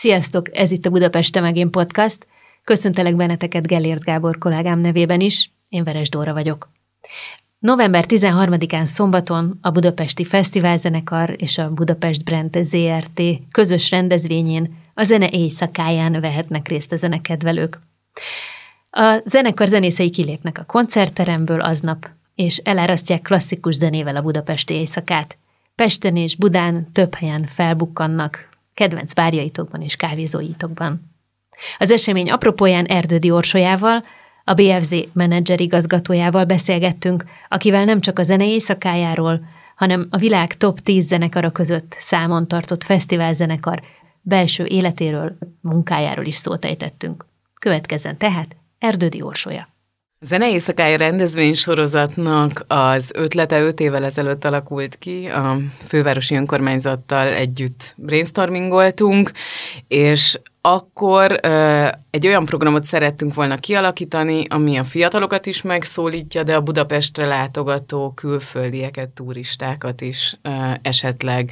Sziasztok, ez itt a Budapest Te meg én podcast. Köszöntelek benneteket Gellért Gábor kollégám nevében is. Én Veres Dóra vagyok. November 13-án szombaton a Budapesti Fesztiválzenekar és a Budapest Brand ZRT közös rendezvényén a zene éjszakáján vehetnek részt a zenekedvelők. A zenekar zenészei kilépnek a koncertteremből aznap, és elárasztják klasszikus zenével a budapesti éjszakát. Pesten és Budán több helyen felbukkannak, kedvenc bárjaitokban és kávézóitokban. Az esemény apropóján Erdődi Orsolyával, a BFZ menedzser igazgatójával beszélgettünk, akivel nem csak a zene éjszakájáról, hanem a világ top 10 zenekara között számon tartott fesztiválzenekar belső életéről, munkájáról is szót. Következzen tehát Erdődi Orsolya. A Zene rendezvény sorozatnak az ötlete öt évvel ezelőtt alakult ki, a fővárosi önkormányzattal együtt brainstormingoltunk, és akkor ö, egy olyan programot szerettünk volna kialakítani, ami a fiatalokat is megszólítja, de a Budapestre látogató külföldieket, turistákat is ö, esetleg.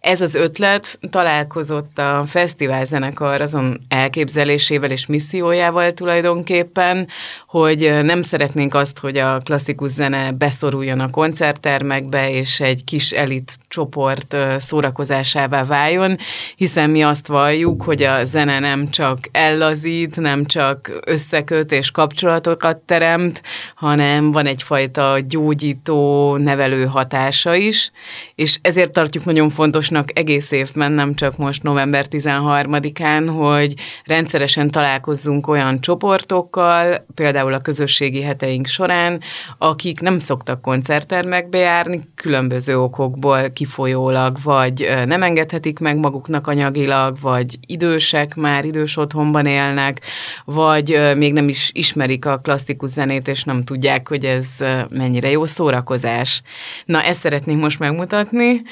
Ez az ötlet találkozott a fesztiválzenekar azon elképzelésével és missziójával tulajdonképpen, hogy nem szeretnénk azt, hogy a klasszikus zene beszoruljon a koncerttermekbe, és egy kis elit csoport szórakozásává váljon, hiszen mi azt valljuk, hogy a zene nem csak ellazít, nem csak összeköt és kapcsolatokat teremt, hanem van egyfajta gyógyító, nevelő hatása is, és ezért tartjuk nagyon fontosnak egész évben, nem csak most november 13-án, hogy rendszeresen találkozzunk olyan csoportokkal, például a közösségi heteink során, akik nem szoktak koncerttermekbe járni, különböző okokból kifolyólag, vagy nem engedhetik meg maguknak anyagilag, vagy idősek már idős otthonban élnek, vagy még nem is ismerik a klasszikus zenét, és nem tudják, hogy ez mennyire jó szórakozás. Na, ezt szeretnénk most megmutatni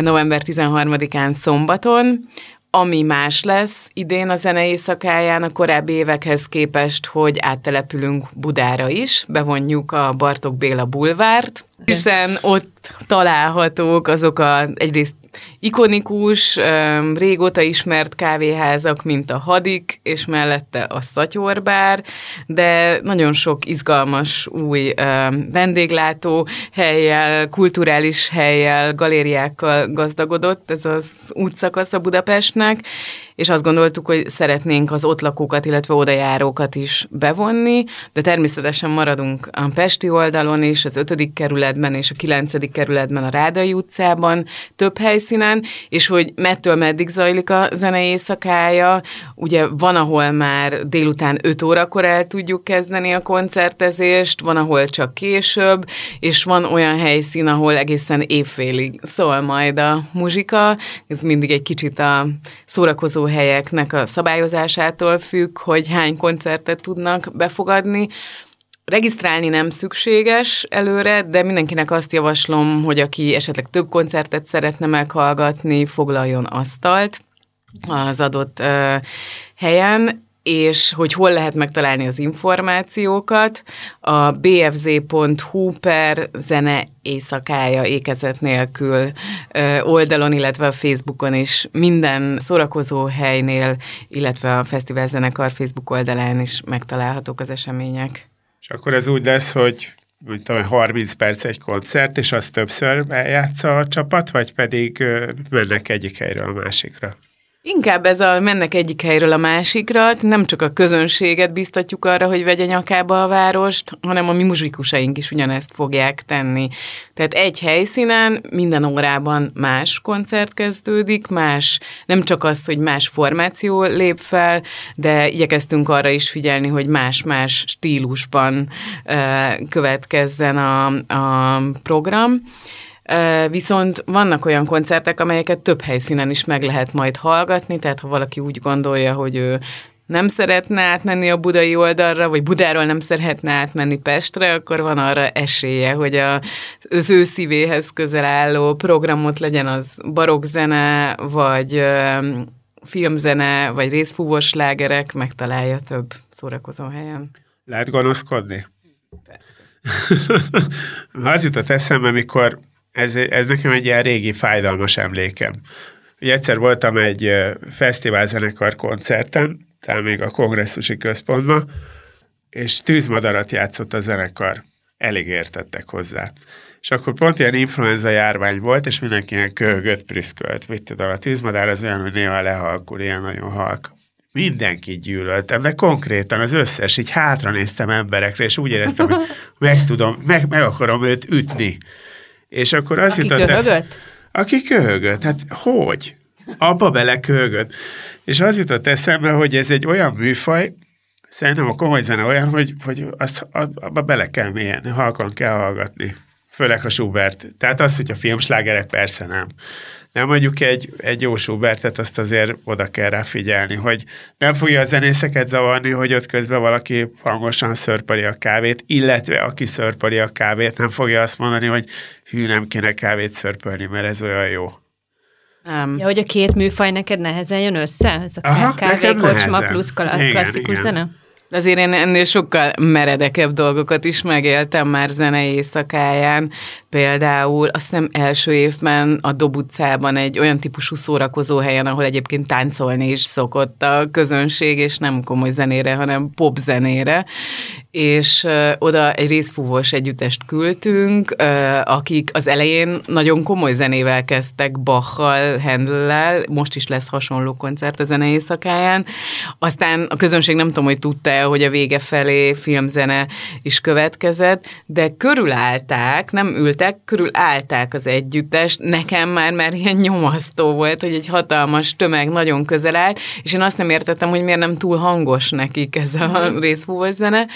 november 13-án szombaton, ami más lesz idén a zene éjszakáján a korábbi évekhez képest, hogy áttelepülünk Budára is, bevonjuk a Bartok Béla bulvárt, hiszen ott találhatók azok a egyrészt ikonikus, régóta ismert kávéházak, mint a Hadik, és mellette a Szatyorbár, de nagyon sok izgalmas új vendéglátó helyjel, kulturális helyjel, galériákkal gazdagodott ez az útszakasz a Budapestnek, és azt gondoltuk, hogy szeretnénk az ott lakókat, illetve odajárókat is bevonni, de természetesen maradunk a Pesti oldalon is, az 5. kerületben és a 9. kerületben, a Rádai utcában, több helyszínen, és hogy mettől meddig zajlik a zenei éjszakája, ugye van, ahol már délután 5 órakor el tudjuk kezdeni a koncertezést, van, ahol csak később, és van olyan helyszín, ahol egészen évfélig szól majd a muzsika, ez mindig egy kicsit a szórakozó helyeknek a szabályozásától függ, hogy hány koncertet tudnak befogadni. Regisztrálni nem szükséges előre, de mindenkinek azt javaslom, hogy aki esetleg több koncertet szeretne meghallgatni, foglaljon asztalt az adott uh, helyen, és hogy hol lehet megtalálni az információkat, a bfz.hu per zene éjszakája ékezet nélkül oldalon, illetve a Facebookon is minden szórakozó helynél, illetve a Fesztivál Zenekar Facebook oldalán is megtalálhatók az események. És akkor ez úgy lesz, hogy úgy tudom, 30 perc egy koncert, és azt többször eljátsza a csapat, vagy pedig mennek egyik helyről a másikra? Inkább ez a mennek egyik helyről a másikra, nem csak a közönséget biztatjuk arra, hogy vegye nyakába a várost, hanem a mi muzsikusaink is ugyanezt fogják tenni. Tehát egy helyszínen minden órában más koncert kezdődik, más, nem csak az, hogy más formáció lép fel, de igyekeztünk arra is figyelni, hogy más-más stílusban uh, következzen a, a program. Viszont vannak olyan koncertek, amelyeket több helyszínen is meg lehet majd hallgatni, tehát ha valaki úgy gondolja, hogy ő nem szeretne átmenni a budai oldalra, vagy Budáról nem szeretne átmenni Pestre, akkor van arra esélye, hogy a, az ő szívéhez közel álló programot legyen az barokzene, vagy filmzene, vagy részfúvós slágerek, megtalálja több szórakozó helyen. Lehet gonoszkodni? Persze. az jutott eszembe, mikor ez, ez nekem egy ilyen régi fájdalmas emlékem. Ugye egyszer voltam egy fesztiválzenekar koncerten, talán még a kongresszusi központban, és tűzmadarat játszott a zenekar. Elég értettek hozzá. És akkor pont ilyen influenza járvány volt, és mindenki ilyen köhögött, prüszkölt. Mit tudom, a tűzmadár az olyan, hogy néha lehalkul, ilyen nagyon halk. Mindenki gyűlöltem, de konkrétan az összes, így hátra néztem emberekre, és úgy éreztem, hogy meg tudom, meg, meg akarom őt ütni. És akkor az Aki jutott köhögött? Esz... Aki köhögött, hát hogy? Abba bele köhögött. És az jutott eszembe, hogy ez egy olyan műfaj, szerintem a komoly zene olyan, hogy, hogy azt, abba bele kell mélyen, halkan kell hallgatni. Főleg a Schubert. Tehát az, hogy a filmslágerek persze nem. Nem mondjuk egy, egy jó Schubertet, azt azért oda kell rá figyelni, hogy nem fogja a zenészeket zavarni, hogy ott közben valaki hangosan szörpeli a kávét, illetve aki szörpeli a kávét, nem fogja azt mondani, hogy hű, nem kéne kávét szörpölni, mert ez olyan jó. Nem. Ja, hogy a két műfaj neked nehezen jön össze? Ez a Aha, kávékocsma nehezen. plusz Igen, klasszikus igen. De azért én ennél sokkal meredekebb dolgokat is megéltem már zenei éjszakáján. Például azt hiszem első évben a Dob utcában egy olyan típusú szórakozó helyen, ahol egyébként táncolni is szokott a közönség, és nem komoly zenére, hanem pop zenére. És ö, oda egy részfúvós együttest küldtünk, ö, akik az elején nagyon komoly zenével kezdtek, Bachal, Handellel, most is lesz hasonló koncert a zenei éjszakáján. Aztán a közönség nem tudom, hogy tudta-e, hogy a vége felé filmzene is következett, de körülállták, nem ültek, körülállták az együttest. Nekem már már ilyen nyomasztó volt, hogy egy hatalmas tömeg nagyon közel állt, és én azt nem értettem, hogy miért nem túl hangos nekik ez a részfúvós zene,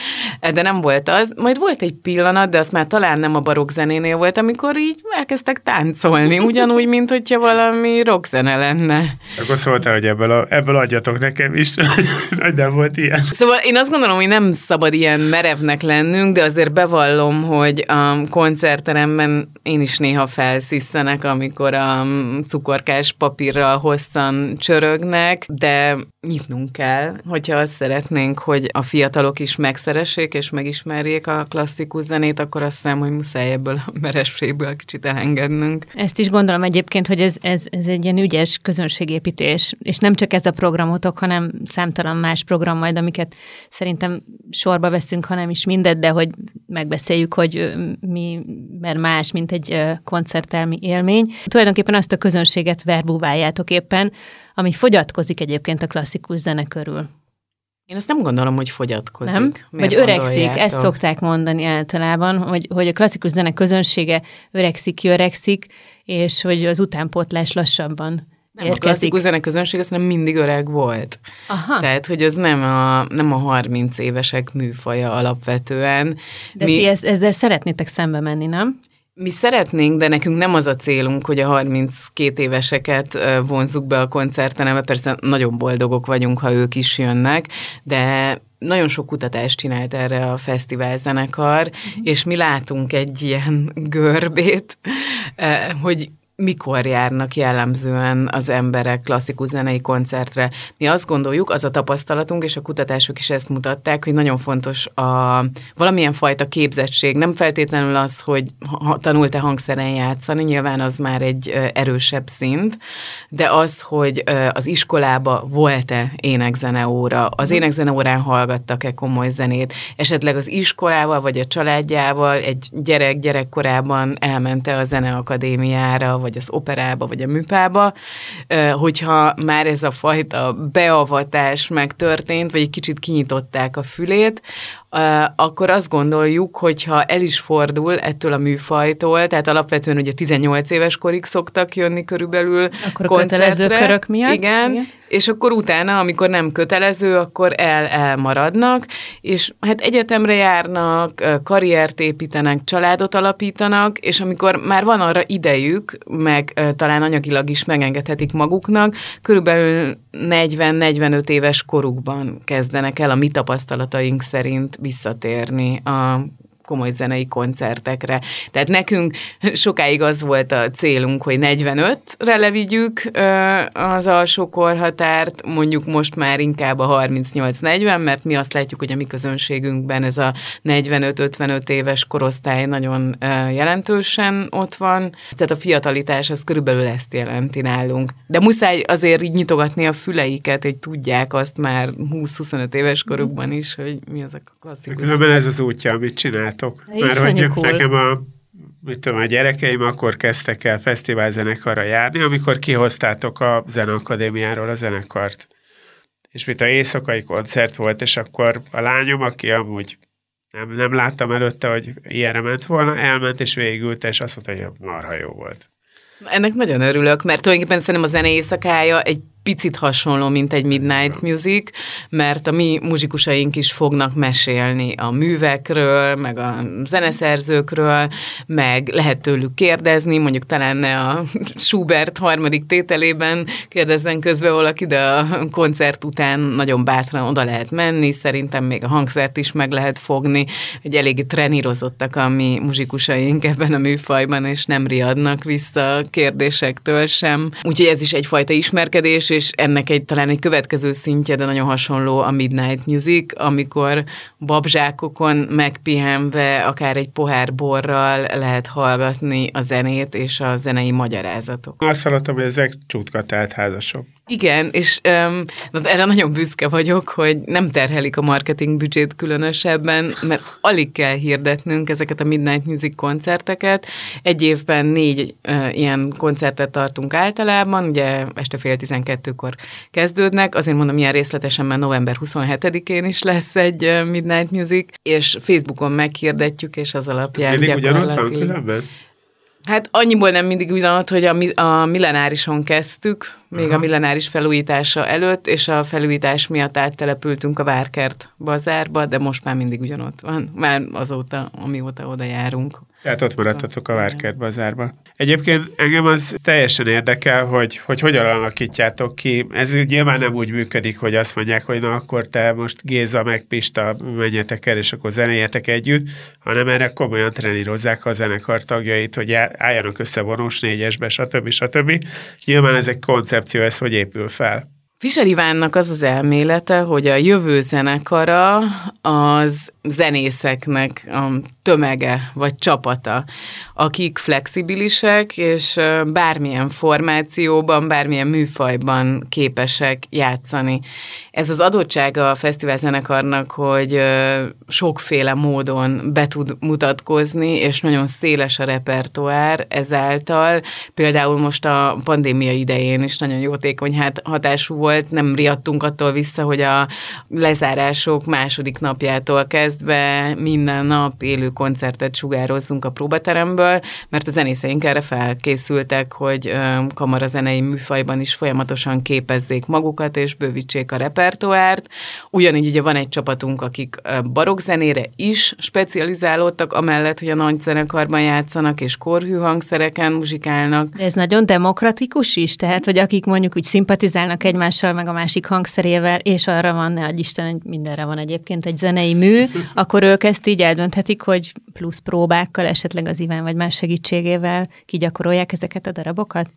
de nem volt az. Majd volt egy pillanat, de azt már talán nem a barokk zenénél volt, amikor így elkezdtek táncolni, ugyanúgy, mint hogyha valami rockzene lenne. Akkor szóltál, hogy ebből, a, ebből adjatok nekem is, hogy nem volt ilyen. Szóval én azt gondolom, hogy nem szabad ilyen merevnek lennünk, de azért bevallom, hogy a koncertteremben én is néha felsziszenek, amikor a cukorkás papírral hosszan csörögnek, de nyitnunk kell, hogyha azt szeretnénk, hogy a fiatalok is megszeressék és megismerjék a klasszikus zenét, akkor azt hiszem, hogy muszáj ebből a merességből kicsit elengednünk. Ezt is gondolom egyébként, hogy ez, ez, ez egy ilyen ügyes közönségépítés, és nem csak ez a programotok, hanem számtalan más program majd, amiket szerintem sorba veszünk, hanem is mindet, de hogy megbeszéljük, hogy mi, mert más, mint egy koncertelmi élmény. Tulajdonképpen azt a közönséget verbúváljátok éppen, ami fogyatkozik egyébként a klasszikus zene körül. Én azt nem gondolom, hogy fogyatkozik. Nem? Miért Vagy öregszik, gondoljátok? ezt szokták mondani általában, hogy, hogy a klasszikus zene közönsége öregszik, öregszik, és hogy az utánpótlás lassabban Nem, a érkezik. klasszikus zene közönség azt nem mindig öreg volt. Aha, Tehát, hogy az nem a, nem a 30 évesek műfaja alapvetően. de ti ez, ezzel szeretnétek szembe menni, nem? Mi szeretnénk, de nekünk nem az a célunk, hogy a 32 éveseket ö, vonzzuk be a koncertenembe. Persze nagyon boldogok vagyunk, ha ők is jönnek, de nagyon sok kutatást csinált erre a fesztiválzenekar, uh-huh. és mi látunk egy ilyen görbét, hogy mikor járnak jellemzően az emberek klasszikus zenei koncertre. Mi azt gondoljuk, az a tapasztalatunk, és a kutatások is ezt mutatták, hogy nagyon fontos a valamilyen fajta képzettség. Nem feltétlenül az, hogy ha, tanult-e hangszeren játszani, nyilván az már egy erősebb szint, de az, hogy az iskolába volt-e énekzene óra, az énekzene órán hallgattak-e komoly zenét, esetleg az iskolával vagy a családjával egy gyerek gyerekkorában elmente a zeneakadémiára, vagy az operába, vagy a műpába, hogyha már ez a fajta beavatás megtörtént, vagy egy kicsit kinyitották a fülét, akkor azt gondoljuk, hogy ha el is fordul ettől a műfajtól, tehát alapvetően ugye 18 éves korig szoktak jönni körülbelül Akkor a kötelező körök miatt. Igen, igen, és akkor utána, amikor nem kötelező, akkor el, elmaradnak, és hát egyetemre járnak, karriert építenek, családot alapítanak, és amikor már van arra idejük, meg talán anyagilag is megengedhetik maguknak, körülbelül 40-45 éves korukban kezdenek el a mi tapasztalataink szerint visszatérni a komoly zenei koncertekre. Tehát nekünk sokáig az volt a célunk, hogy 45-re levigyük az alsó korhatárt, mondjuk most már inkább a 38-40, mert mi azt látjuk, hogy a mi közönségünkben ez a 45-55 éves korosztály nagyon jelentősen ott van. Tehát a fiatalitás az körülbelül ezt jelenti nálunk. De muszáj azért így nyitogatni a füleiket, hogy tudják azt már 20-25 éves korukban is, hogy mi az a klasszikus. Különben ez az útja, amit csinál csináltok? Mert hogy cool. nekem a, mit tudom, a gyerekeim akkor kezdtek el fesztiválzenekarra járni, amikor kihoztátok a Zeneakadémiáról a zenekart. És mit a éjszakai koncert volt, és akkor a lányom, aki amúgy nem, nem láttam előtte, hogy ilyenre ment volna, elment és végült, és azt mondta, hogy marha jó volt. Ennek nagyon örülök, mert tulajdonképpen szerintem a zene éjszakája egy picit hasonló, mint egy Midnight Music, mert a mi muzsikusaink is fognak mesélni a művekről, meg a zeneszerzőkről, meg lehet tőlük kérdezni, mondjuk talán ne a Schubert harmadik tételében kérdezzen közben valaki, de a koncert után nagyon bátran oda lehet menni, szerintem még a hangszert is meg lehet fogni, hogy eléggé trenírozottak a mi muzsikusaink ebben a műfajban, és nem riadnak vissza kérdésektől sem. Úgyhogy ez is egyfajta ismerkedés, és ennek egy talán egy következő szintje, de nagyon hasonló a Midnight Music, amikor babzsákokon megpihenve, akár egy pohár borral lehet hallgatni a zenét és a zenei magyarázatok. Azt hallottam, hogy ezek csutka házasok. Igen, és um, erre nagyon büszke vagyok, hogy nem terhelik a marketing büdzsét különösebben, mert alig kell hirdetnünk ezeket a Midnight Music koncerteket. Egy évben négy uh, ilyen koncertet tartunk általában, ugye este fél tizenkettőkor kezdődnek, azért mondom ilyen részletesen, mert november 27-én is lesz egy uh, Midnight Music, és Facebookon meghirdetjük, és az alapján Ez mindig ugyanott van különben? Hát annyiból nem mindig ugyanott, hogy a, a millenárison kezdtük, még Aha. a millenáris felújítása előtt, és a felújítás miatt áttelepültünk a Várkert bazárba, de most már mindig ugyanott van, már azóta, amióta oda járunk. Tehát ott maradtatok a Várkert bazárba. Egyébként engem az teljesen érdekel, hogy, hogy hogyan alakítjátok ki. Ez nyilván nem úgy működik, hogy azt mondják, hogy na akkor te most Géza meg Pista menjetek el, és akkor zenéjetek együtt, hanem erre komolyan trenírozzák a zenekar tagjait, hogy álljanak össze vonós négyesbe, stb. stb. Nyilván ez egy koncepció, ez hogy épül fel. Fischer Ivánnak az az elmélete, hogy a jövő zenekara az zenészeknek a tömege vagy csapata, akik flexibilisek, és bármilyen formációban, bármilyen műfajban képesek játszani. Ez az adottsága a fesztiválzenekarnak, hogy sokféle módon be tud mutatkozni, és nagyon széles a repertoár ezáltal. Például most a pandémia idején is nagyon jótékony hát hatású volt, nem riadtunk attól vissza, hogy a lezárások második napjától kezdve minden nap élő koncertet sugározzunk a próbateremből, mert a zenészeink erre felkészültek, hogy kamarazenei műfajban is folyamatosan képezzék magukat, és bővítsék a repertoárt. Ugyanígy ugye van egy csapatunk, akik barokzenére is specializálódtak, amellett, hogy a nagy zenekarban játszanak, és korhű hangszereken muzsikálnak. De ez nagyon demokratikus is, tehát, hogy akik mondjuk úgy szimpatizálnak egymással, meg a másik hangszerével, és arra van, ne adj Isten, hogy mindenre van egyébként egy zenei mű, akkor ők ezt így eldönthetik, hogy plusz próbákkal, esetleg az Iván vagy más segítségével kigyakorolják ezeket a darabokat?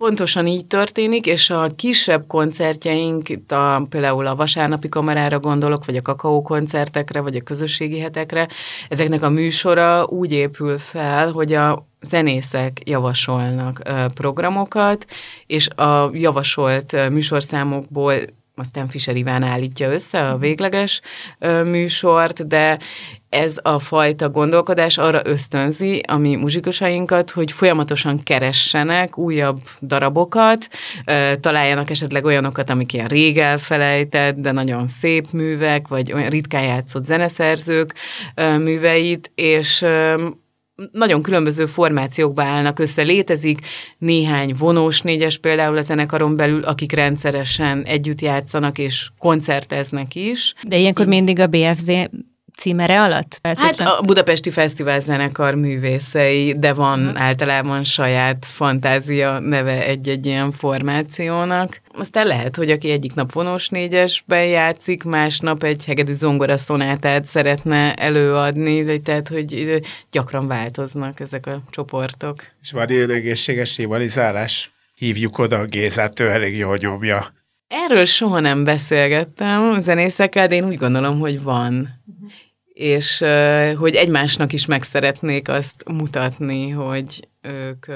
Pontosan így történik, és a kisebb koncertjeink, itt a, például a vasárnapi kamerára gondolok, vagy a kakaó koncertekre, vagy a közösségi hetekre, ezeknek a műsora úgy épül fel, hogy a zenészek javasolnak programokat, és a javasolt műsorszámokból aztán Fischer Iván állítja össze a végleges műsort, de ez a fajta gondolkodás arra ösztönzi a mi muzsikusainkat, hogy folyamatosan keressenek újabb darabokat, találjanak esetleg olyanokat, amik ilyen rég elfelejtett, de nagyon szép művek, vagy olyan ritkán játszott zeneszerzők műveit, és nagyon különböző formációkba állnak össze. Létezik néhány vonós négyes például a zenekaron belül, akik rendszeresen együtt játszanak és koncerteznek is. De ilyenkor mindig a BFZ címere alatt? Hát a Budapesti Fesztivál zenekar művészei, de van uh-huh. általában saját fantázia neve egy-egy ilyen formációnak. Aztán lehet, hogy aki egyik nap vonós négyesben játszik, másnap egy hegedű zongora szonátát szeretne előadni, tehát hogy gyakran változnak ezek a csoportok. És van ilyen egészséges rivalizálás? Hívjuk oda a Gézát, ő elég jól nyomja. Erről soha nem beszélgettem zenészekkel, de én úgy gondolom, hogy van és hogy egymásnak is meg szeretnék azt mutatni, hogy ők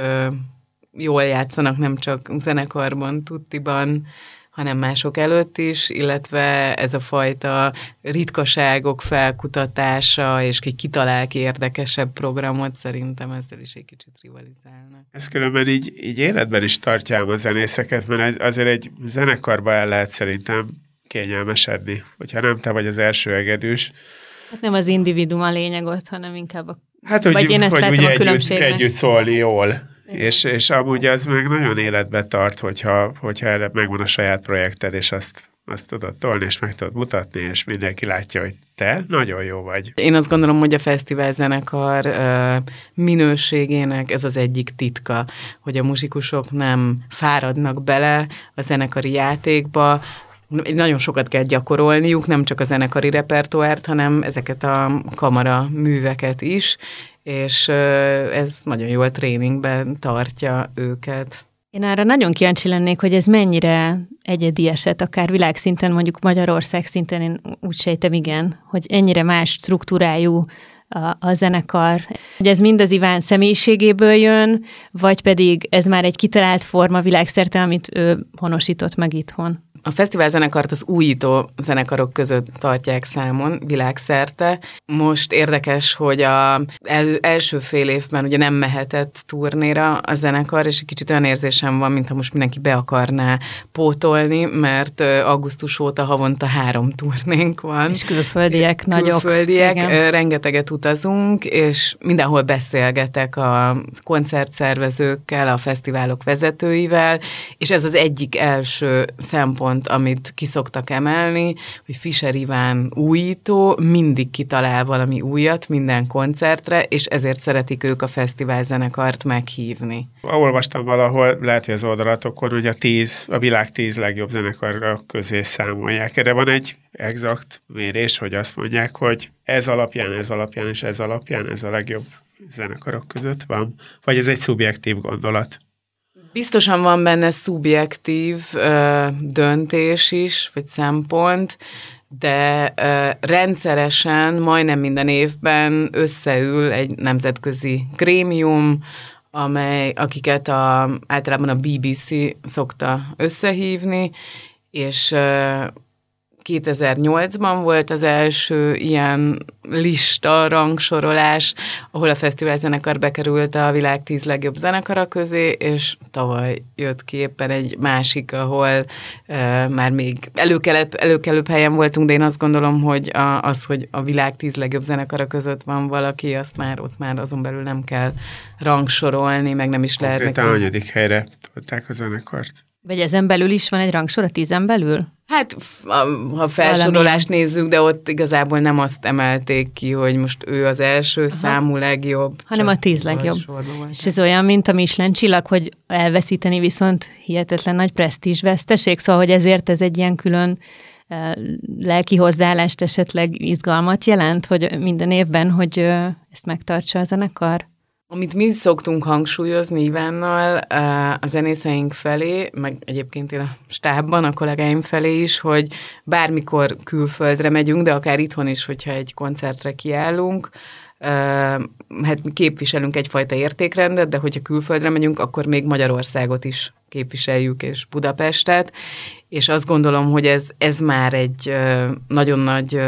jól játszanak nem csak zenekarban, tuttiban, hanem mások előtt is, illetve ez a fajta ritkaságok felkutatása, és ki kitalál ki érdekesebb programot, szerintem ezzel is egy kicsit rivalizálnak. Ez különben így, így életben is tartja a zenészeket, mert azért egy zenekarba el lehet szerintem kényelmesedni. Hogyha nem te vagy az első egedűs, Hát nem az individuum a lényeg ott, hanem inkább a... Hát, hogy, vagy én ezt hogy ugye együtt, együtt szólni jól. És, és amúgy az meg nagyon életbe tart, hogyha, hogyha erre megvan a saját projekted, és azt azt tudod tolni, és meg tudod mutatni, és mindenki látja, hogy te nagyon jó vagy. Én azt gondolom, hogy a fesztivál zenekar minőségének ez az egyik titka, hogy a muzsikusok nem fáradnak bele a zenekari játékba, nagyon sokat kell gyakorolniuk, nem csak a zenekari repertoárt, hanem ezeket a kamara műveket is, és ez nagyon jól tréningben tartja őket. Én arra nagyon kíváncsi lennék, hogy ez mennyire egyedi eset, akár világszinten, mondjuk Magyarország szinten, én úgy sejtem igen, hogy ennyire más struktúrájú a, a zenekar. Hogy ez mind az Iván személyiségéből jön, vagy pedig ez már egy kitalált forma világszerte, amit ő honosított meg itthon? A fesztivál zenekart az újító zenekarok között tartják számon világszerte. Most érdekes, hogy a el, első fél évben ugye nem mehetett turnéra a zenekar, és egy kicsit olyan érzésem van, mintha most mindenki be akarná pótolni, mert augusztus óta havonta három turnénk van. És külföldiek külföldiek, nagyok. Külföldiek, igen. rengeteget utazunk, és mindenhol beszélgetek a koncertszervezőkkel, a fesztiválok vezetőivel, és ez az egyik első szempont, pont, amit kiszoktak emelni, hogy Fischer Iván újító, mindig kitalál valami újat minden koncertre, és ezért szeretik ők a fesztivál zenekart meghívni. Olvastam valahol, lehet, hogy az oldalatokon, hogy a tíz, a világ tíz legjobb zenekarra közé számolják. Erre van egy exakt mérés, hogy azt mondják, hogy ez alapján, ez alapján és ez alapján ez a legjobb zenekarok között van, vagy ez egy szubjektív gondolat? Biztosan van benne szubjektív ö, döntés is, vagy szempont, de ö, rendszeresen, majdnem minden évben összeül egy nemzetközi grémium, amely, akiket a, általában a BBC szokta összehívni, és 2008-ban volt az első ilyen lista, rangsorolás, ahol a fesztivál zenekar bekerült a világ tíz legjobb zenekara közé, és tavaly jött ki éppen egy másik, ahol uh, már még előkelőbb, előkelőbb helyen voltunk, de én azt gondolom, hogy a, az, hogy a világ tíz legjobb zenekara között van valaki, azt már ott már azon belül nem kell rangsorolni, meg nem is lehet. Konkrétan hanyadik helyre tolták a zenekart? Vagy ezen belül is van egy rangsor a tízen belül? Hát, ha felsorolást Valami. nézzük, de ott igazából nem azt emelték ki, hogy most ő az első Aha. számú legjobb. Hanem a tíz legjobb. És ez olyan, mint a Michelin csillag, hogy elveszíteni viszont hihetetlen nagy presztízs veszteség, szóval, hogy ezért ez egy ilyen külön lelki hozzáállást esetleg izgalmat jelent, hogy minden évben, hogy ezt megtartsa a zenekar? Amit mi szoktunk hangsúlyozni Ivánnal a zenészeink felé, meg egyébként én a stábban, a kollégáim felé is, hogy bármikor külföldre megyünk, de akár itthon is, hogyha egy koncertre kiállunk, hát képviselünk egyfajta értékrendet, de hogyha külföldre megyünk, akkor még Magyarországot is képviseljük, és Budapestet, és azt gondolom, hogy ez, ez már egy nagyon nagy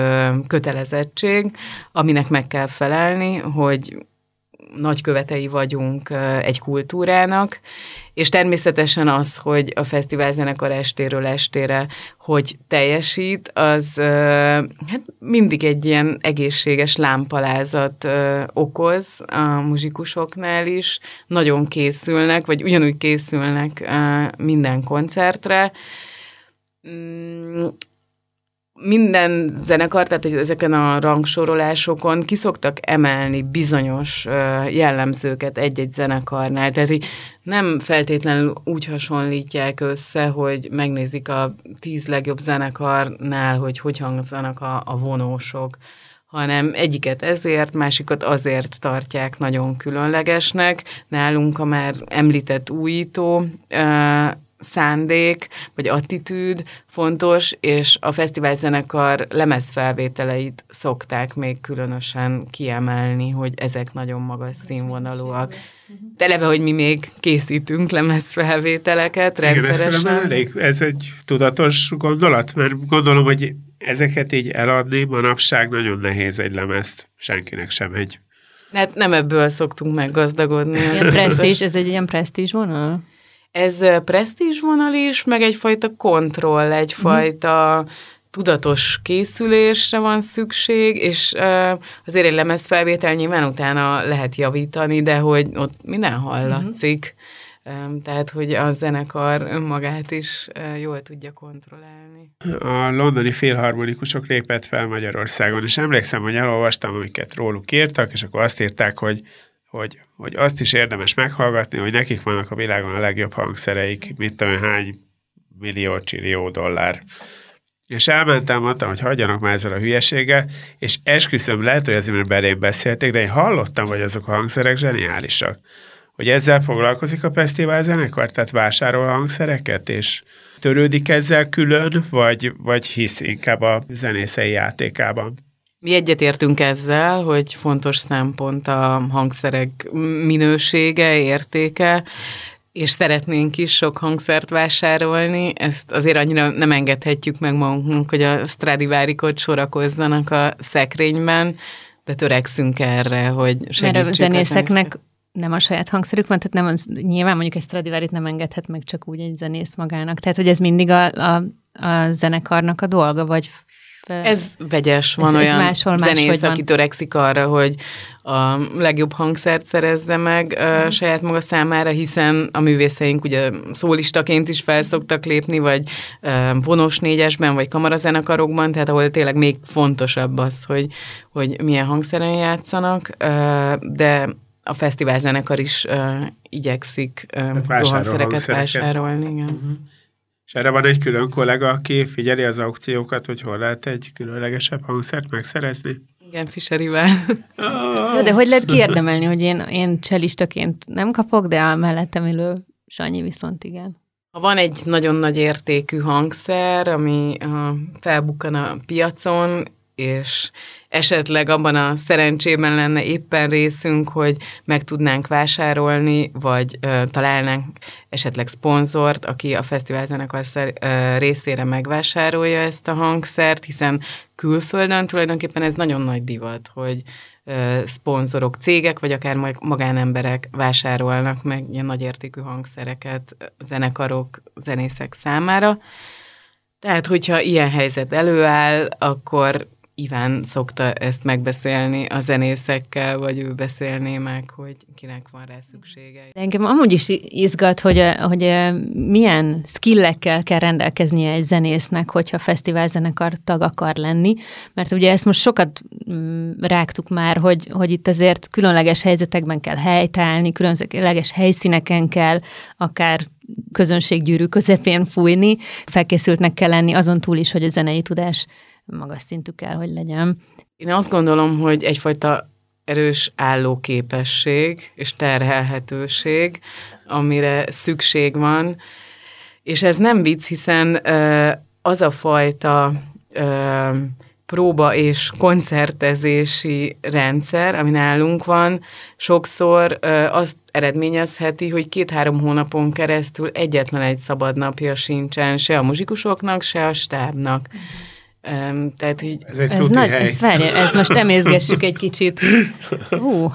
kötelezettség, aminek meg kell felelni, hogy nagy követei vagyunk egy kultúrának, és természetesen az, hogy a fesztivál zenekar estéről estére hogy teljesít, az hát mindig egy ilyen egészséges lámpalázat okoz a muzsikusoknál is. Nagyon készülnek, vagy ugyanúgy készülnek minden koncertre. Minden zenekar, tehát ezeken a rangsorolásokon kiszoktak emelni bizonyos jellemzőket egy-egy zenekarnál. Tehát hogy nem feltétlenül úgy hasonlítják össze, hogy megnézik a tíz legjobb zenekarnál, hogy hogy hangzanak a, a vonósok hanem egyiket ezért, másikat azért tartják nagyon különlegesnek. Nálunk a már említett újító szándék, vagy attitűd fontos, és a fesztiválzenekar lemezfelvételeit szokták még különösen kiemelni, hogy ezek nagyon magas színvonalúak. De eleve, hogy mi még készítünk lemezfelvételeket rendszeresen. Igen, ez, elég, ez egy tudatos gondolat, mert gondolom, hogy ezeket így eladni manapság nagyon nehéz egy lemezt, senkinek sem egy. Hát nem ebből szoktunk meggazdagodni. Ilyen presztízs, ez egy ilyen presztízs vonal? Ez presztízs vonal is, meg egyfajta kontroll, egyfajta uh-huh. tudatos készülésre van szükség, és azért egy lemezfelvétel nyilván utána lehet javítani, de hogy ott minden hallatszik. Uh-huh. Tehát, hogy a zenekar önmagát is jól tudja kontrollálni. A londoni félharmonikusok lépett fel Magyarországon, és emlékszem, hogy elolvastam, amiket róluk írtak, és akkor azt írták, hogy hogy, hogy azt is érdemes meghallgatni, hogy nekik vannak a világon a legjobb hangszereik, mit tudom, hány millió, csillió dollár. És elmentem, mondtam, hogy hagyjanak már ezzel a hülyeséggel, és esküszöm, lehet, hogy azért, mert belém beszélték, de én hallottam, hogy azok a hangszerek zseniálisak. Hogy ezzel foglalkozik a fesztivál zenekar, tehát vásárol hangszereket, és törődik ezzel külön, vagy, vagy hisz inkább a zenészei játékában? Mi egyetértünk ezzel, hogy fontos szempont a hangszerek minősége, értéke, és szeretnénk is sok hangszert vásárolni, ezt azért annyira nem engedhetjük meg magunknak, hogy a Stradivarius sorakozzanak a szekrényben, de törekszünk erre, hogy segítsük Mert a zenészeknek a nem a saját hangszerük van, tehát nem az, nyilván mondjuk egy Stradivarit nem engedhet meg csak úgy egy zenész magának. Tehát, hogy ez mindig a, a, a zenekarnak a dolga, vagy ez vegyes, van ez, olyan ez máshol zenész, aki törekszik arra, hogy a legjobb hangszert szerezze meg uh, saját maga számára, hiszen a művészeink ugye szólistaként is felszoktak lépni, vagy uh, vonos négyesben, vagy kamarazenekarokban, tehát ahol tényleg még fontosabb az, hogy, hogy milyen hangszeren játszanak, uh, de a fesztivál zenekar is uh, igyekszik uh, hangszereket vásárolni. Igen. Uh-huh. És erre van egy külön kollega, aki figyeli az aukciókat, hogy hol lehet egy különlegesebb hangszert megszerezni? Igen, Fischerivel. Jó, de hogy lehet kiérdemelni, hogy én, én cselistaként nem kapok, de a mellettem ülő Sanyi viszont igen. Ha van egy nagyon nagy értékű hangszer, ami felbukkan a piacon, és esetleg abban a szerencsében lenne éppen részünk, hogy meg tudnánk vásárolni, vagy ö, találnánk esetleg szponzort, aki a fesztiválzenekar részére megvásárolja ezt a hangszert, hiszen külföldön tulajdonképpen ez nagyon nagy divat, hogy ö, szponzorok, cégek, vagy akár magánemberek vásárolnak meg ilyen nagyértékű hangszereket zenekarok, zenészek számára. Tehát, hogyha ilyen helyzet előáll, akkor Iván szokta ezt megbeszélni a zenészekkel, vagy ő beszélné meg, hogy kinek van rá szüksége. Engem amúgy is izgat, hogy, hogy milyen skillekkel kell rendelkeznie egy zenésznek, hogyha fesztiválzenekar tag akar lenni, mert ugye ezt most sokat mm, rágtuk már, hogy, hogy itt azért különleges helyzetekben kell helytállni, különleges helyszíneken kell akár közönséggyűrű közepén fújni, felkészültnek kell lenni azon túl is, hogy a zenei tudás magas szintű kell, hogy legyen. Én azt gondolom, hogy egyfajta erős állóképesség és terhelhetőség, amire szükség van, és ez nem vicc, hiszen az a fajta próba és koncertezési rendszer, ami nálunk van, sokszor azt eredményezheti, hogy két-három hónapon keresztül egyetlen egy szabad napja sincsen se a muzsikusoknak, se a stábnak. Um, tehát, hogy Ez egy Ez, nagy, hely. ez, várj, ez most emészgessük egy kicsit. Hú.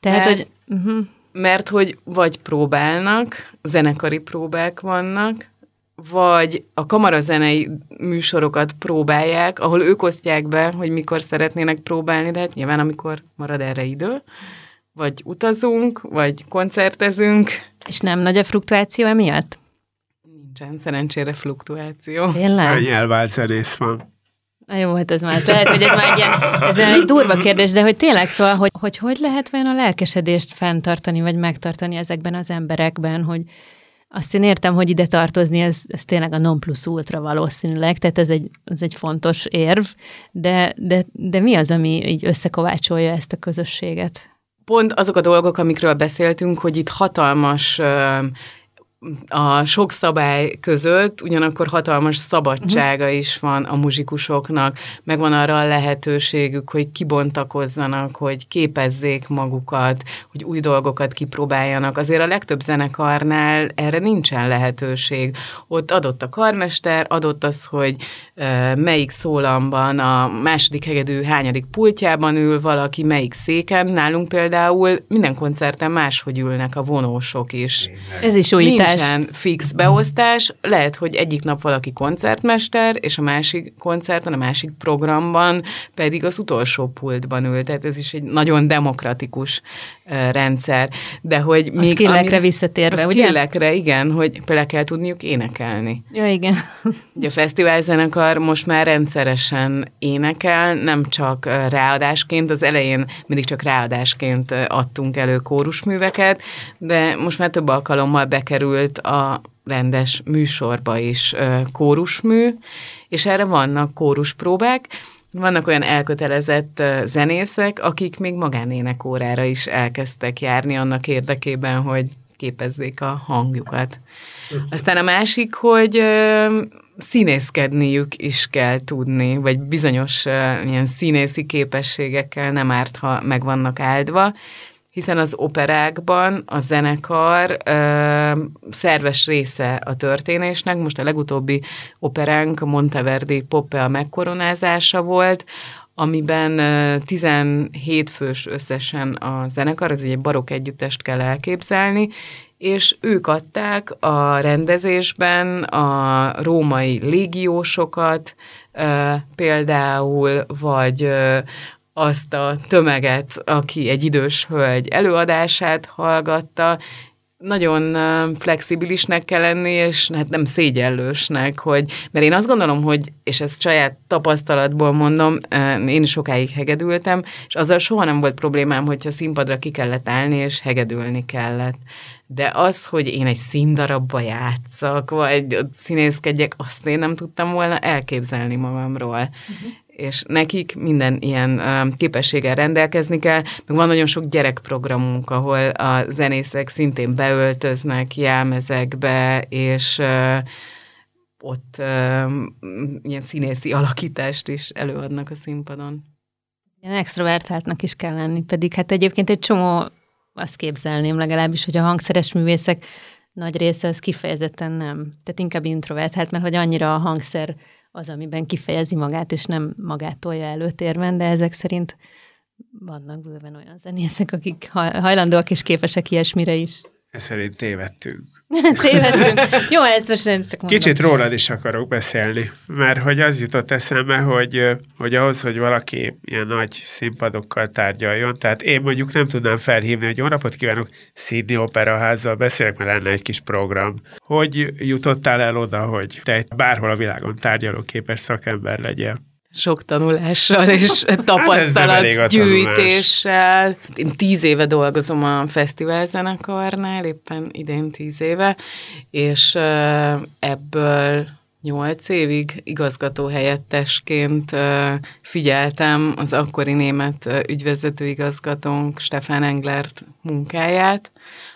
Tehát, Mert- hogy... Uh-huh. mert hogy vagy próbálnak, zenekari próbák vannak, vagy a kamarazenei műsorokat próbálják, ahol ők osztják be, hogy mikor szeretnének próbálni, de hát nyilván amikor marad erre idő, vagy utazunk, vagy koncertezünk, És nem nagy a fluktuáció emiatt? Nincsen szerencsére fluktuáció. Tényleg? Hány elvált zenész van? Na jó, hát ez már, lehet, hogy ez már egy, ilyen, ez egy durva kérdés, de hogy tényleg szóval, hogy, hogy hogy lehet vajon a lelkesedést fenntartani, vagy megtartani ezekben az emberekben, hogy azt én értem, hogy ide tartozni, ez, ez tényleg a non plus ultra valószínűleg, tehát ez egy, ez egy fontos érv, de, de, de mi az, ami így összekovácsolja ezt a közösséget? Pont azok a dolgok, amikről beszéltünk, hogy itt hatalmas a sok szabály között ugyanakkor hatalmas szabadsága uh-huh. is van a muzsikusoknak, megvan arra a lehetőségük, hogy kibontakozzanak, hogy képezzék magukat, hogy új dolgokat kipróbáljanak. Azért a legtöbb zenekarnál erre nincsen lehetőség. Ott adott a karmester, adott az, hogy uh, melyik szólamban, a második hegedű hányadik pultjában ül valaki, melyik széken. Nálunk például minden koncerten máshogy ülnek a vonósok is. Ez is újítás. Nincsen fix beosztás, lehet, hogy egyik nap valaki koncertmester, és a másik koncerten, a másik programban pedig az utolsó pultban ül, tehát ez is egy nagyon demokratikus uh, rendszer. De hogy A skillekre ami- visszatérve, a ugye? skillekre, igen, hogy például kell tudniuk énekelni. Ja, igen. Ugye a fesztiválzenekar most már rendszeresen énekel, nem csak ráadásként, az elején mindig csak ráadásként adtunk elő kórusműveket, de most már több alkalommal bekerült a rendes műsorba is kórusmű, és erre vannak kóruspróbák, vannak olyan elkötelezett zenészek, akik még magánénekórára is elkezdtek járni annak érdekében, hogy képezzék a hangjukat. Aztán a másik, hogy színészkedniük is kell tudni, vagy bizonyos ö, ilyen színészi képességekkel nem árt, ha meg vannak áldva, hiszen az operákban a zenekar ö, szerves része a történésnek. Most a legutóbbi operánk a Monteverdi Poppe a megkoronázása volt, amiben ö, 17 fős összesen a zenekar, ez egy barokk együttest kell elképzelni, és ők adták a rendezésben a római légiósokat például, vagy azt a tömeget, aki egy idős hölgy előadását hallgatta, nagyon flexibilisnek kell lenni, és hát nem szégyellősnek, hogy, mert én azt gondolom, hogy, és ezt saját tapasztalatból mondom, én is sokáig hegedültem, és azzal soha nem volt problémám, hogyha színpadra ki kellett állni, és hegedülni kellett. De az, hogy én egy színdarabba játszak, vagy színészkedjek, azt én nem tudtam volna elképzelni magamról. Uh-huh és nekik minden ilyen képességgel rendelkezni kell, meg van nagyon sok gyerekprogramunk, ahol a zenészek szintén beöltöznek jelmezekbe, és ott ilyen színészi alakítást is előadnak a színpadon. Ilyen extrovertáltnak is kell lenni, pedig hát egyébként egy csomó, azt képzelném legalábbis, hogy a hangszeres művészek nagy része az kifejezetten nem. Tehát inkább introvertált, mert hogy annyira a hangszer az, amiben kifejezi magát, és nem magát tolja előtérben, de ezek szerint vannak bőven olyan zenészek, akik haj- hajlandóak és képesek ilyesmire is. Ez szerint tévedtünk. Tévedtünk. Jó, ezt most nem csak mondom. Kicsit rólad is akarok beszélni, mert hogy az jutott eszembe, hogy, hogy ahhoz, hogy valaki ilyen nagy színpadokkal tárgyaljon, tehát én mondjuk nem tudnám felhívni, hogy jó napot kívánok, Sydney Operaházzal beszélek, mert lenne egy kis program. Hogy jutottál el oda, hogy te bárhol a világon tárgyaló képes szakember legyél? Sok tanulással és Hát tapasztalatgyűjtéssel. Én tíz éve dolgozom a fesztiválzenekarnál, éppen idén tíz éve, és ebből nyolc évig igazgató helyettesként figyeltem az akkori német ügyvezető igazgatónk Stefan Englert munkáját,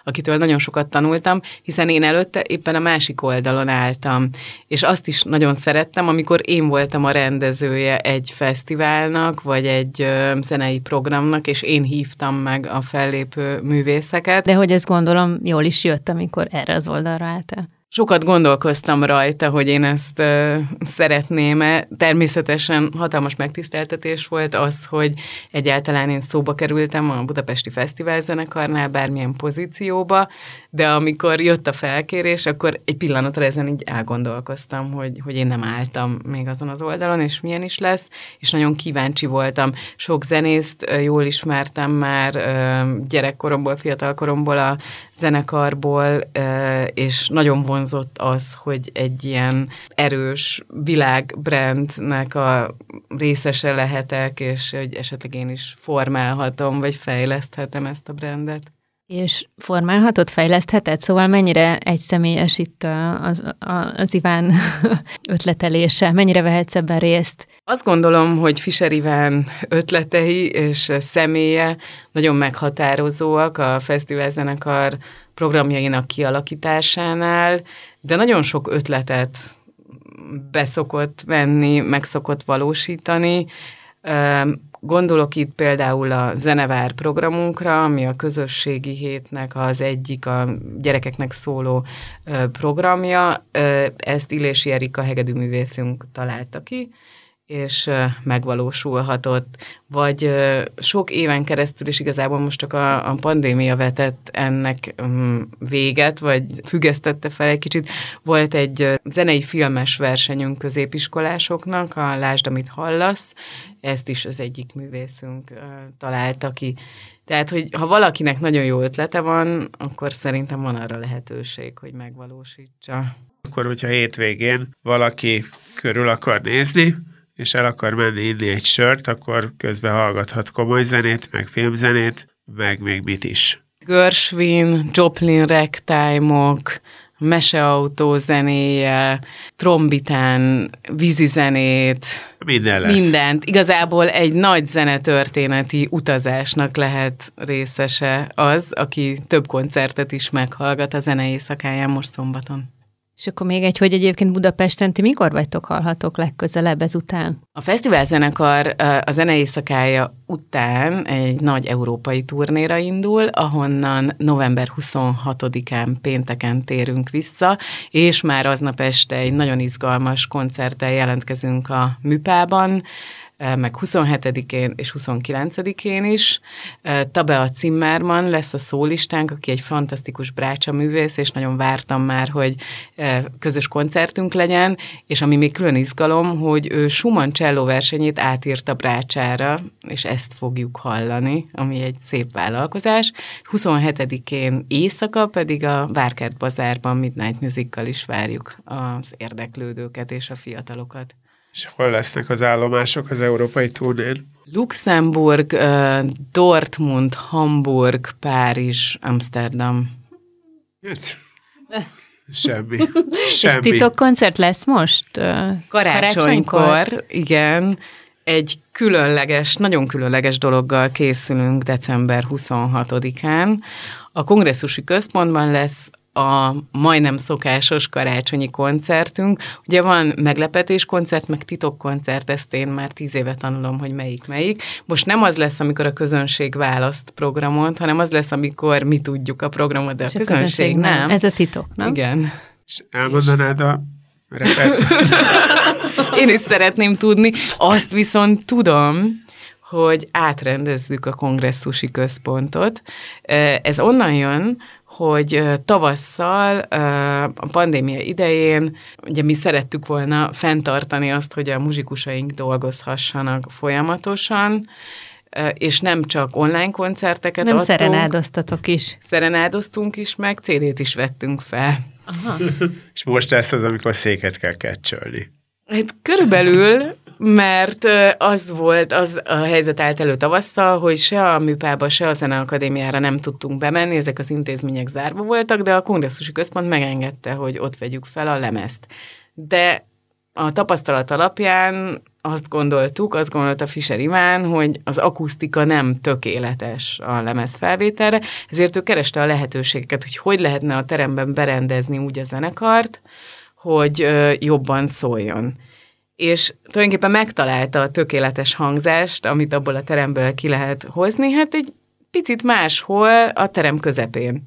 akitől nagyon sokat tanultam, hiszen én előtte éppen a másik oldalon álltam, és azt is nagyon szerettem, amikor én voltam a rendezője egy fesztiválnak, vagy egy zenei programnak, és én hívtam meg a fellépő művészeket. De hogy ezt gondolom jól is jött, amikor erre az oldalra álltál. Sokat gondolkoztam rajta, hogy én ezt uh, szeretném-e. Természetesen hatalmas megtiszteltetés volt az, hogy egyáltalán én szóba kerültem a Budapesti Fesztivál zenekarnál bármilyen pozícióba, de amikor jött a felkérés, akkor egy pillanatra ezen így elgondolkoztam, hogy, hogy én nem álltam még azon az oldalon, és milyen is lesz, és nagyon kíváncsi voltam. Sok zenészt jól ismertem már gyerekkoromból, fiatalkoromból a zenekarból, és nagyon vonzott az, hogy egy ilyen erős világbrandnek a részese lehetek, és hogy esetleg én is formálhatom, vagy fejleszthetem ezt a brandet. És formálhatod, fejlesztheted? Szóval mennyire egyszemélyes itt az, az Iván ötletelése? Mennyire vehetsz ebben részt? Azt gondolom, hogy Fischer Iván ötletei és személye nagyon meghatározóak a Fesztivál Zenekar programjainak kialakításánál, de nagyon sok ötletet beszokott venni, meg szokott valósítani. Gondolok itt például a Zenevár programunkra, ami a közösségi hétnek az egyik a gyerekeknek szóló programja. Ezt Illési Erika hegedűművészünk találta ki, és megvalósulhatott, vagy sok éven keresztül, és igazából most csak a, a pandémia vetett ennek mm, véget, vagy függesztette fel egy kicsit. Volt egy zenei filmes versenyünk középiskolásoknak, a Lásd, amit hallasz, ezt is az egyik művészünk találta ki. Tehát, hogy ha valakinek nagyon jó ötlete van, akkor szerintem van arra lehetőség, hogy megvalósítsa. Akkor, hogyha hétvégén valaki körül akar nézni, és el akar menni inni egy sört, akkor közben hallgathat komoly zenét, meg filmzenét, meg még mit is. Gershwin, Joplin ragtime-ok, meseautó zenéje, trombitán, vízizenét, Minden lesz. mindent. Igazából egy nagy zenetörténeti utazásnak lehet részese az, aki több koncertet is meghallgat a zene éjszakáján most szombaton. És akkor még egy, hogy egyébként Budapesten ti mikor vagytok hallhatók legközelebb ezután? A fesztivál zenekar a zene éjszakája után egy nagy európai turnéra indul, ahonnan november 26-án pénteken térünk vissza, és már aznap este egy nagyon izgalmas koncerttel jelentkezünk a Műpában, meg 27-én és 29-én is. Tabea Zimmermann lesz a szólistánk, aki egy fantasztikus brácsa művész, és nagyon vártam már, hogy közös koncertünk legyen, és ami még külön izgalom, hogy ő Schumann cselló versenyét átírta brácsára, és ezt fogjuk hallani, ami egy szép vállalkozás. 27-én éjszaka pedig a Várkert Bazárban Midnight Musical is várjuk az érdeklődőket és a fiatalokat. És hol lesznek az állomások az európai turnén? Luxemburg, Dortmund, Hamburg, Párizs, Amsterdam. Hát, semmi. semmi. És titok koncert lesz most? Karácsonykor, karácsonykor, igen. Egy különleges, nagyon különleges dologgal készülünk december 26-án. A kongresszusi központban lesz a majdnem szokásos karácsonyi koncertünk. Ugye van meglepetés koncert, meg titok koncert, ezt én már tíz éve tanulom, hogy melyik melyik. Most nem az lesz, amikor a közönség választ programot, hanem az lesz, amikor mi tudjuk a programot, de a, a közönség, közönség nem. nem. Ez a titok, nem? Igen. És elmondanád a Én is szeretném tudni. Azt viszont tudom, hogy átrendezzük a kongresszusi központot. Ez onnan jön, hogy tavasszal, a pandémia idején, ugye mi szerettük volna fenntartani azt, hogy a muzsikusaink dolgozhassanak folyamatosan, és nem csak online koncerteket nem adtunk. Nem szerenádoztatok is. Szerenádoztunk is, meg CD-t is vettünk fel. Aha. és most lesz az, amikor széket kell kecsölni. Hát körülbelül mert az volt az a helyzet állt elő tavasszal, hogy se a műpába, se a Zeneakadémiára nem tudtunk bemenni, ezek az intézmények zárva voltak, de a kongresszusi központ megengedte, hogy ott vegyük fel a lemezt. De a tapasztalat alapján azt gondoltuk, azt gondolta Fischer Iván, hogy az akusztika nem tökéletes a lemez felvételre, ezért ő kereste a lehetőségeket, hogy hogy lehetne a teremben berendezni úgy a zenekart, hogy jobban szóljon. És tulajdonképpen megtalálta a tökéletes hangzást, amit abból a teremből ki lehet hozni, hát egy picit máshol a terem közepén.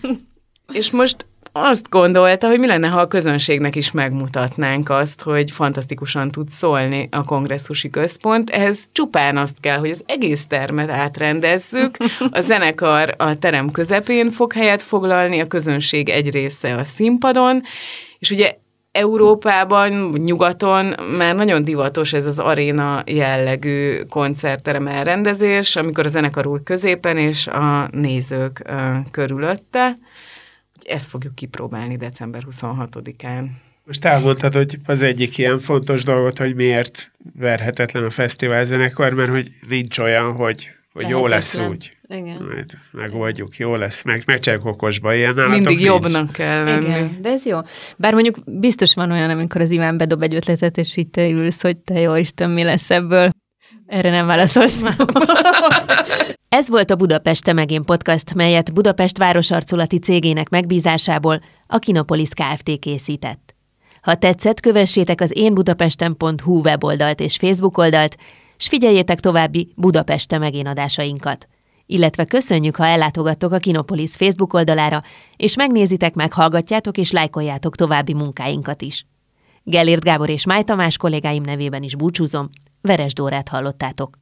és most azt gondolta, hogy mi lenne, ha a közönségnek is megmutatnánk azt, hogy fantasztikusan tud szólni a kongresszusi központ. Ehhez csupán azt kell, hogy az egész termet átrendezzük, a zenekar a terem közepén fog helyet foglalni, a közönség egy része a színpadon, és ugye Európában, nyugaton már nagyon divatos ez az aréna jellegű koncertterem elrendezés, amikor a zenekar úr középen és a nézők körülötte ezt fogjuk kipróbálni december 26-án. Most elmondtad, hogy az egyik ilyen fontos dolgot, hogy miért verhetetlen a fesztivál zenekar, mert hogy nincs olyan, hogy, hogy jó lesz úgy. Igen. Majd megoldjuk, jó lesz, meg megcsináljuk okosba, ilyen Mindig nincs. jobbnak kell lenni. Igen, de ez jó. Bár mondjuk biztos van olyan, amikor az Iván bedob egy ötletet, és itt te ülsz, hogy te jó Isten, mi lesz ebből. Erre nem válaszolsz. Ez volt a Budapest megén podcast, melyet Budapest városarculati cégének megbízásából a Kinopolis Kft. készített. Ha tetszett, kövessétek az énbudapesten.hu weboldalt és Facebook oldalt, s figyeljétek további Budapest megén adásainkat. Illetve köszönjük, ha ellátogattok a Kinopolis Facebook oldalára, és megnézitek, meghallgatjátok és lájkoljátok további munkáinkat is. Gellért Gábor és Máj Tamás kollégáim nevében is búcsúzom, Veres Dórát hallottátok.